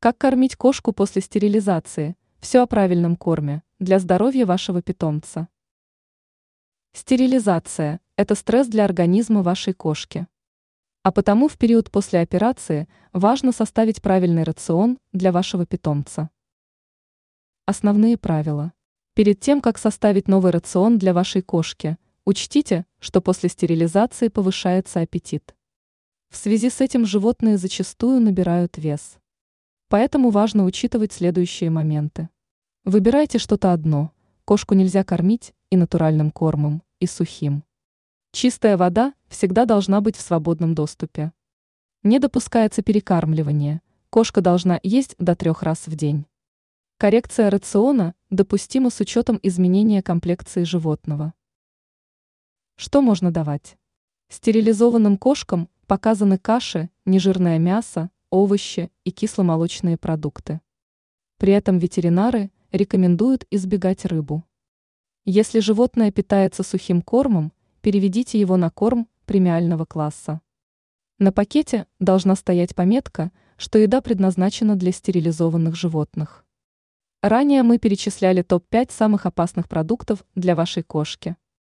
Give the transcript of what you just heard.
Как кормить кошку после стерилизации? Все о правильном корме для здоровья вашего питомца. Стерилизация – это стресс для организма вашей кошки. А потому в период после операции важно составить правильный рацион для вашего питомца. Основные правила. Перед тем, как составить новый рацион для вашей кошки, учтите, что после стерилизации повышается аппетит. В связи с этим животные зачастую набирают вес. Поэтому важно учитывать следующие моменты. Выбирайте что-то одно. Кошку нельзя кормить и натуральным кормом, и сухим. Чистая вода всегда должна быть в свободном доступе. Не допускается перекармливание. Кошка должна есть до трех раз в день. Коррекция рациона допустима с учетом изменения комплекции животного. Что можно давать? Стерилизованным кошкам показаны каши, нежирное мясо, овощи и кисломолочные продукты. При этом ветеринары рекомендуют избегать рыбу. Если животное питается сухим кормом, переведите его на корм премиального класса. На пакете должна стоять пометка, что еда предназначена для стерилизованных животных. Ранее мы перечисляли топ-5 самых опасных продуктов для вашей кошки.